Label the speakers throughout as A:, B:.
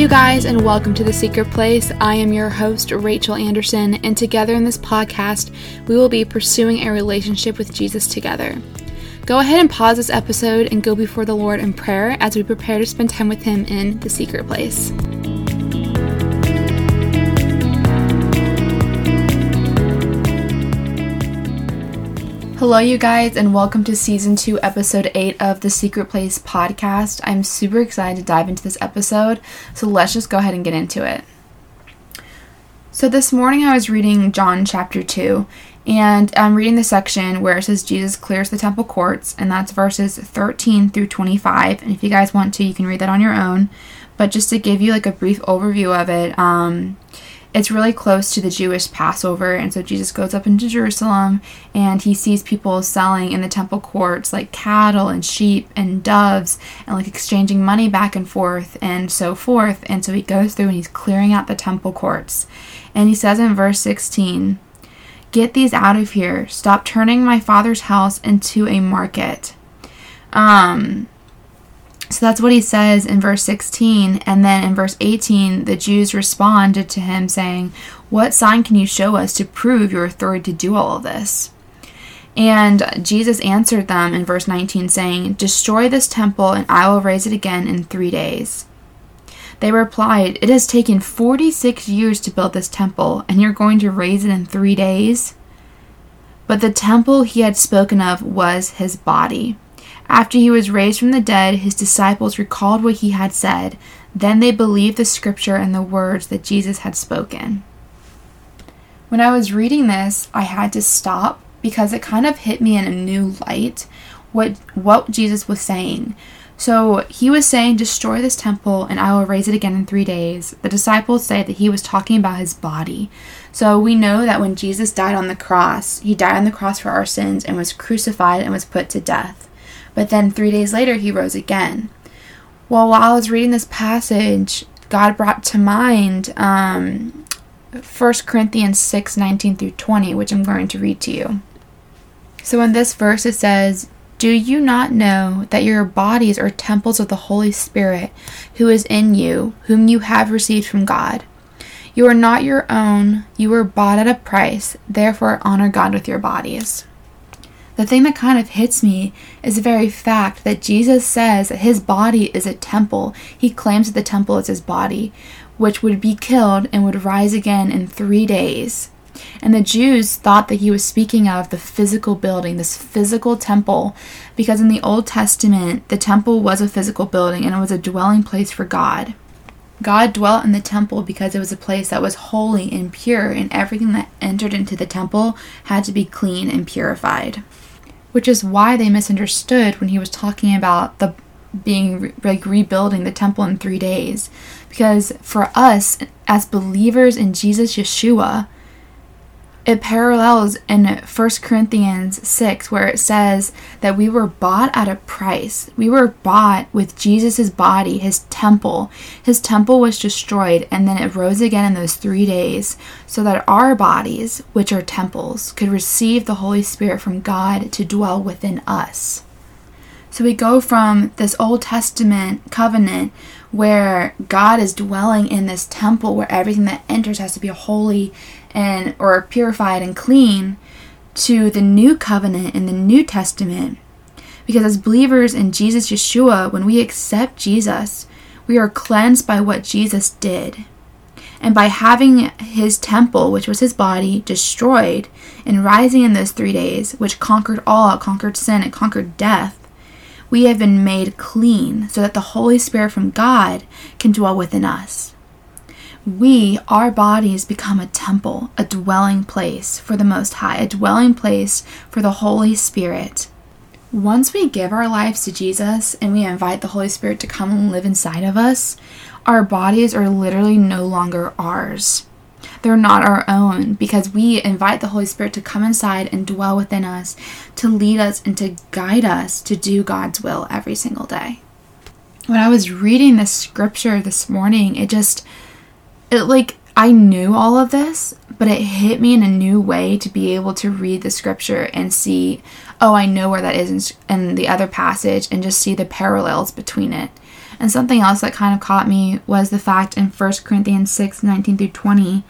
A: you guys, and welcome to The Secret Place. I am your host, Rachel Anderson, and together in this podcast, we will be pursuing a relationship with Jesus together. Go ahead and pause this episode and go before the Lord in prayer as we prepare to spend time with Him in The Secret Place. Hello, you guys, and welcome to season two, episode eight of the Secret Place podcast. I'm super excited to dive into this episode, so let's just go ahead and get into it. So, this morning I was reading John chapter 2, and I'm reading the section where it says Jesus clears the temple courts, and that's verses 13 through 25. And if you guys want to, you can read that on your own. But just to give you like a brief overview of it, um, it's really close to the Jewish Passover, and so Jesus goes up into Jerusalem and he sees people selling in the temple courts like cattle and sheep and doves and like exchanging money back and forth and so forth. And so he goes through and he's clearing out the temple courts. And he says in verse 16, Get these out of here. Stop turning my father's house into a market. Um, so that's what he says in verse 16. And then in verse 18, the Jews responded to him, saying, What sign can you show us to prove your authority to do all of this? And Jesus answered them in verse 19, saying, Destroy this temple, and I will raise it again in three days. They replied, It has taken 46 years to build this temple, and you're going to raise it in three days? But the temple he had spoken of was his body. After he was raised from the dead, his disciples recalled what he had said. Then they believed the scripture and the words that Jesus had spoken. When I was reading this, I had to stop because it kind of hit me in a new light what what Jesus was saying. So he was saying, Destroy this temple and I will raise it again in three days. The disciples say that he was talking about his body. So we know that when Jesus died on the cross, he died on the cross for our sins and was crucified and was put to death. But then three days later, he rose again. Well, while I was reading this passage, God brought to mind um, 1 Corinthians 6 19 through 20, which I'm going to read to you. So in this verse, it says, Do you not know that your bodies are temples of the Holy Spirit who is in you, whom you have received from God? You are not your own, you were bought at a price, therefore honor God with your bodies the thing that kind of hits me is the very fact that Jesus says that his body is a temple. He claims that the temple is his body, which would be killed and would rise again in three days. And the Jews thought that he was speaking of the physical building, this physical temple, because in the Old Testament, the temple was a physical building and it was a dwelling place for God. God dwelt in the temple because it was a place that was holy and pure, and everything that entered into the temple had to be clean and purified which is why they misunderstood when he was talking about the being like rebuilding the temple in 3 days. Because for us as believers in Jesus Yeshua it parallels in 1 Corinthians 6 where it says that we were bought at a price. We were bought with Jesus' body, his temple. His temple was destroyed and then it rose again in those three days so that our bodies, which are temples, could receive the Holy Spirit from God to dwell within us. So we go from this Old Testament covenant where God is dwelling in this temple where everything that enters has to be holy and or purified and clean to the new covenant in the New Testament. Because as believers in Jesus Yeshua, when we accept Jesus, we are cleansed by what Jesus did. And by having his temple, which was his body, destroyed and rising in those three days, which conquered all, conquered sin, and conquered death, we have been made clean so that the Holy Spirit from God can dwell within us. We, our bodies, become a temple, a dwelling place for the Most High, a dwelling place for the Holy Spirit. Once we give our lives to Jesus and we invite the Holy Spirit to come and live inside of us, our bodies are literally no longer ours they're not our own because we invite the Holy Spirit to come inside and dwell within us, to lead us and to guide us to do God's will every single day. When I was reading this scripture this morning, it just, it like, I knew all of this, but it hit me in a new way to be able to read the scripture and see, oh, I know where that is in, in the other passage and just see the parallels between it. And something else that kind of caught me was the fact in 1 Corinthians 6 19 through 20.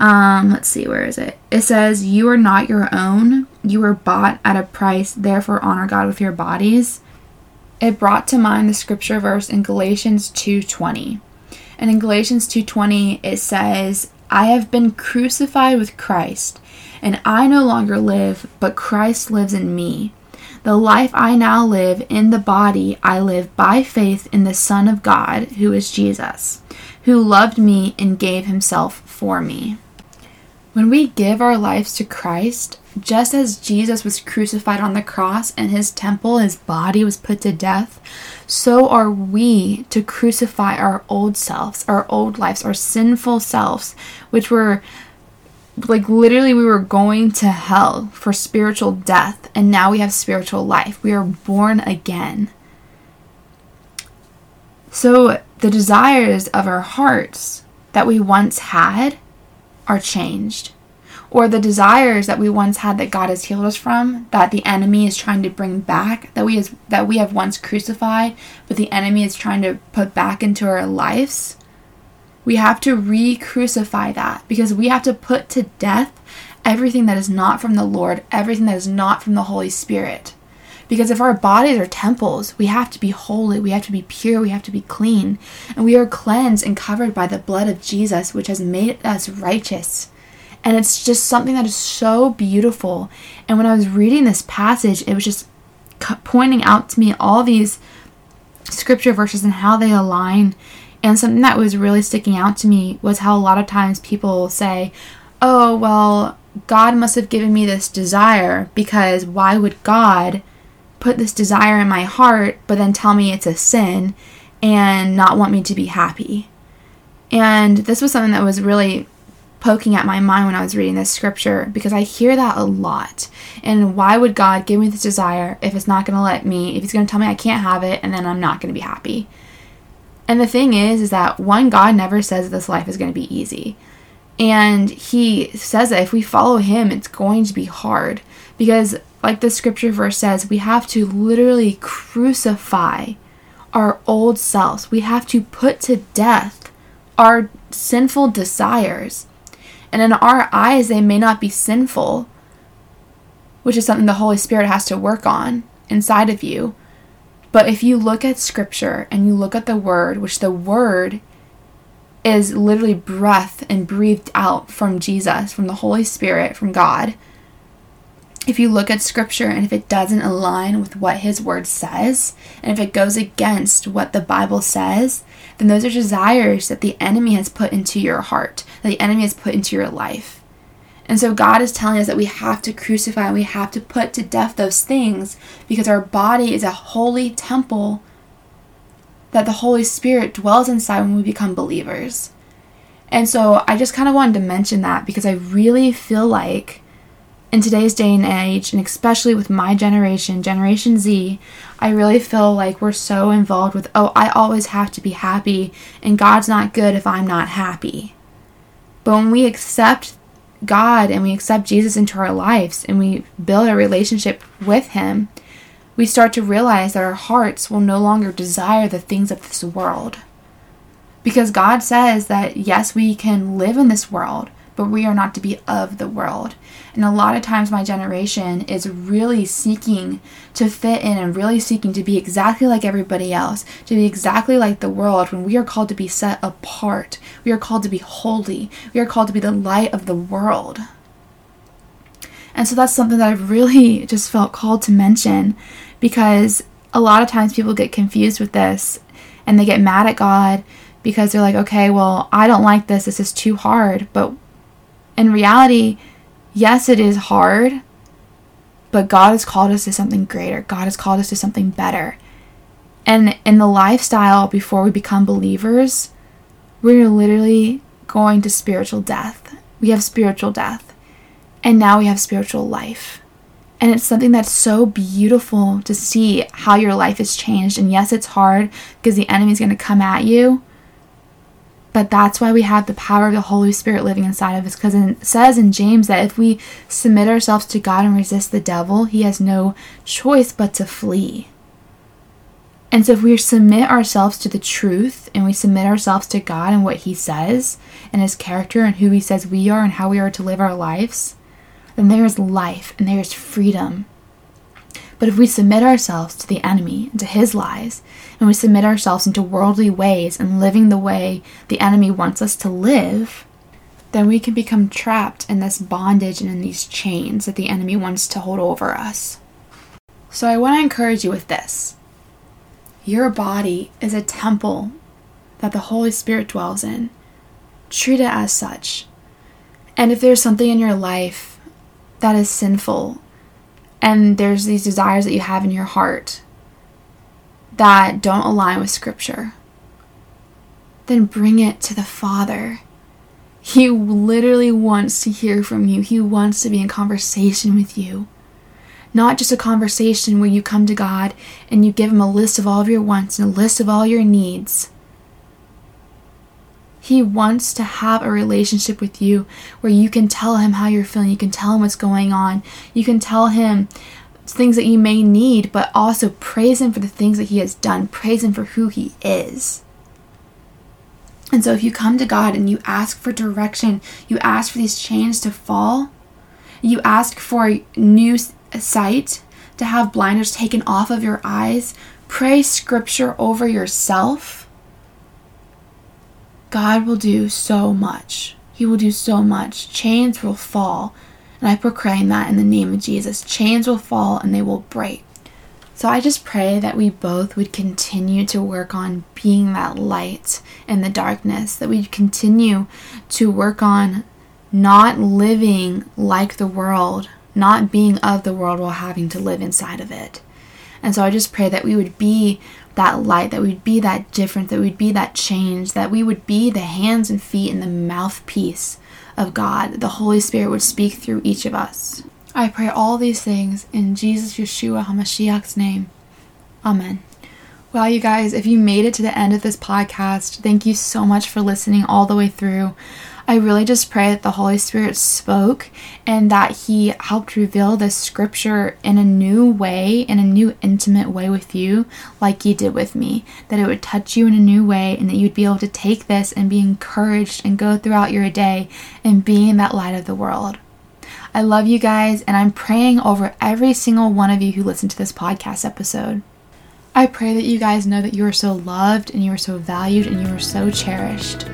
A: Um, let's see, where is it? It says, You are not your own. You were bought at a price, therefore honor God with your bodies. It brought to mind the scripture verse in Galatians 2:20. And in Galatians 2:20 it says, I have been crucified with Christ, and I no longer live, but Christ lives in me. The life I now live in the body, I live by faith in the Son of God, who is Jesus, who loved me and gave himself for me. When we give our lives to Christ, just as Jesus was crucified on the cross and his temple, his body was put to death, so are we to crucify our old selves, our old lives, our sinful selves, which were like literally we were going to hell for spiritual death and now we have spiritual life. We are born again. So the desires of our hearts that we once had are changed or the desires that we once had that God has healed us from that the enemy is trying to bring back that we has, that we have once crucified but the enemy is trying to put back into our lives we have to re crucify that because we have to put to death everything that is not from the Lord, everything that is not from the Holy Spirit. Because if our bodies are temples, we have to be holy, we have to be pure, we have to be clean. And we are cleansed and covered by the blood of Jesus, which has made us righteous. And it's just something that is so beautiful. And when I was reading this passage, it was just pointing out to me all these scripture verses and how they align and something that was really sticking out to me was how a lot of times people say, oh, well, God must have given me this desire because why would God put this desire in my heart but then tell me it's a sin and not want me to be happy? And this was something that was really poking at my mind when I was reading this scripture because I hear that a lot. And why would God give me this desire if it's not going to let me, if He's going to tell me I can't have it and then I'm not going to be happy? And the thing is, is that one, God never says this life is going to be easy. And he says that if we follow him, it's going to be hard. Because, like the scripture verse says, we have to literally crucify our old selves. We have to put to death our sinful desires. And in our eyes, they may not be sinful, which is something the Holy Spirit has to work on inside of you. But if you look at scripture and you look at the word, which the word is literally breath and breathed out from Jesus, from the Holy Spirit, from God. If you look at scripture and if it doesn't align with what his word says, and if it goes against what the Bible says, then those are desires that the enemy has put into your heart, that the enemy has put into your life. And so God is telling us that we have to crucify, we have to put to death those things because our body is a holy temple that the Holy Spirit dwells inside when we become believers. And so I just kind of wanted to mention that because I really feel like in today's day and age, and especially with my generation, Generation Z, I really feel like we're so involved with, oh, I always have to be happy, and God's not good if I'm not happy. But when we accept God and we accept Jesus into our lives and we build a relationship with Him, we start to realize that our hearts will no longer desire the things of this world. Because God says that yes, we can live in this world, but we are not to be of the world. And a lot of times, my generation is really seeking to fit in and really seeking to be exactly like everybody else, to be exactly like the world when we are called to be set apart. We are called to be holy. We are called to be the light of the world. And so that's something that I've really just felt called to mention because a lot of times people get confused with this and they get mad at God because they're like, okay, well, I don't like this. This is too hard. But in reality, yes, it is hard, but God has called us to something greater. God has called us to something better. And in the lifestyle before we become believers, we're literally going to spiritual death. We have spiritual death. And now we have spiritual life. And it's something that's so beautiful to see how your life has changed. And yes, it's hard because the enemy's going to come at you. But that's why we have the power of the Holy Spirit living inside of us. Because it says in James that if we submit ourselves to God and resist the devil, he has no choice but to flee. And so, if we submit ourselves to the truth and we submit ourselves to God and what He says and His character and who He says we are and how we are to live our lives, then there is life and there is freedom. But if we submit ourselves to the enemy and to his lies, and we submit ourselves into worldly ways and living the way the enemy wants us to live, then we can become trapped in this bondage and in these chains that the enemy wants to hold over us. So I want to encourage you with this your body is a temple that the Holy Spirit dwells in. Treat it as such. And if there's something in your life that is sinful, and there's these desires that you have in your heart that don't align with Scripture, then bring it to the Father. He literally wants to hear from you, He wants to be in conversation with you not just a conversation where you come to God and you give Him a list of all of your wants and a list of all your needs. He wants to have a relationship with you where you can tell Him how you're feeling, you can tell Him what's going on, you can tell Him things that you may need, but also praise Him for the things that He has done, praise Him for who He is. And so, if you come to God and you ask for direction, you ask for these chains to fall, you ask for new sight, to have blinders taken off of your eyes, pray scripture over yourself, God will do so much. He will do so much. Chains will fall. And I proclaim that in the name of Jesus. Chains will fall and they will break. So I just pray that we both would continue to work on being that light in the darkness, that we continue to work on not living like the world, not being of the world while having to live inside of it. And so I just pray that we would be that light, that we'd be that difference, that we'd be that change, that we would be the hands and feet and the mouthpiece of God. The Holy Spirit would speak through each of us. I pray all these things in Jesus Yeshua HaMashiach's name. Amen. Well, you guys, if you made it to the end of this podcast, thank you so much for listening all the way through. I really just pray that the Holy Spirit spoke and that He helped reveal this scripture in a new way, in a new intimate way with you, like He did with me. That it would touch you in a new way and that you'd be able to take this and be encouraged and go throughout your day and being that light of the world. I love you guys, and I'm praying over every single one of you who listen to this podcast episode. I pray that you guys know that you are so loved and you are so valued and you are so cherished.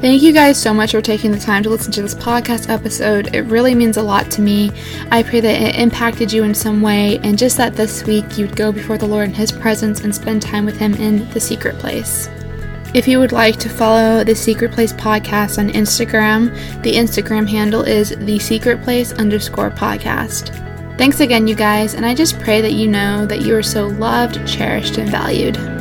A: Thank you guys so much for taking the time to listen to this podcast episode. It really means a lot to me. I pray that it impacted you in some way, and just that this week you'd go before the Lord in His presence and spend time with Him in the secret place. If you would like to follow the Secret Place podcast on Instagram, the Instagram handle is the Secret Place underscore podcast. Thanks again, you guys, and I just pray that you know that you are so loved, cherished, and valued.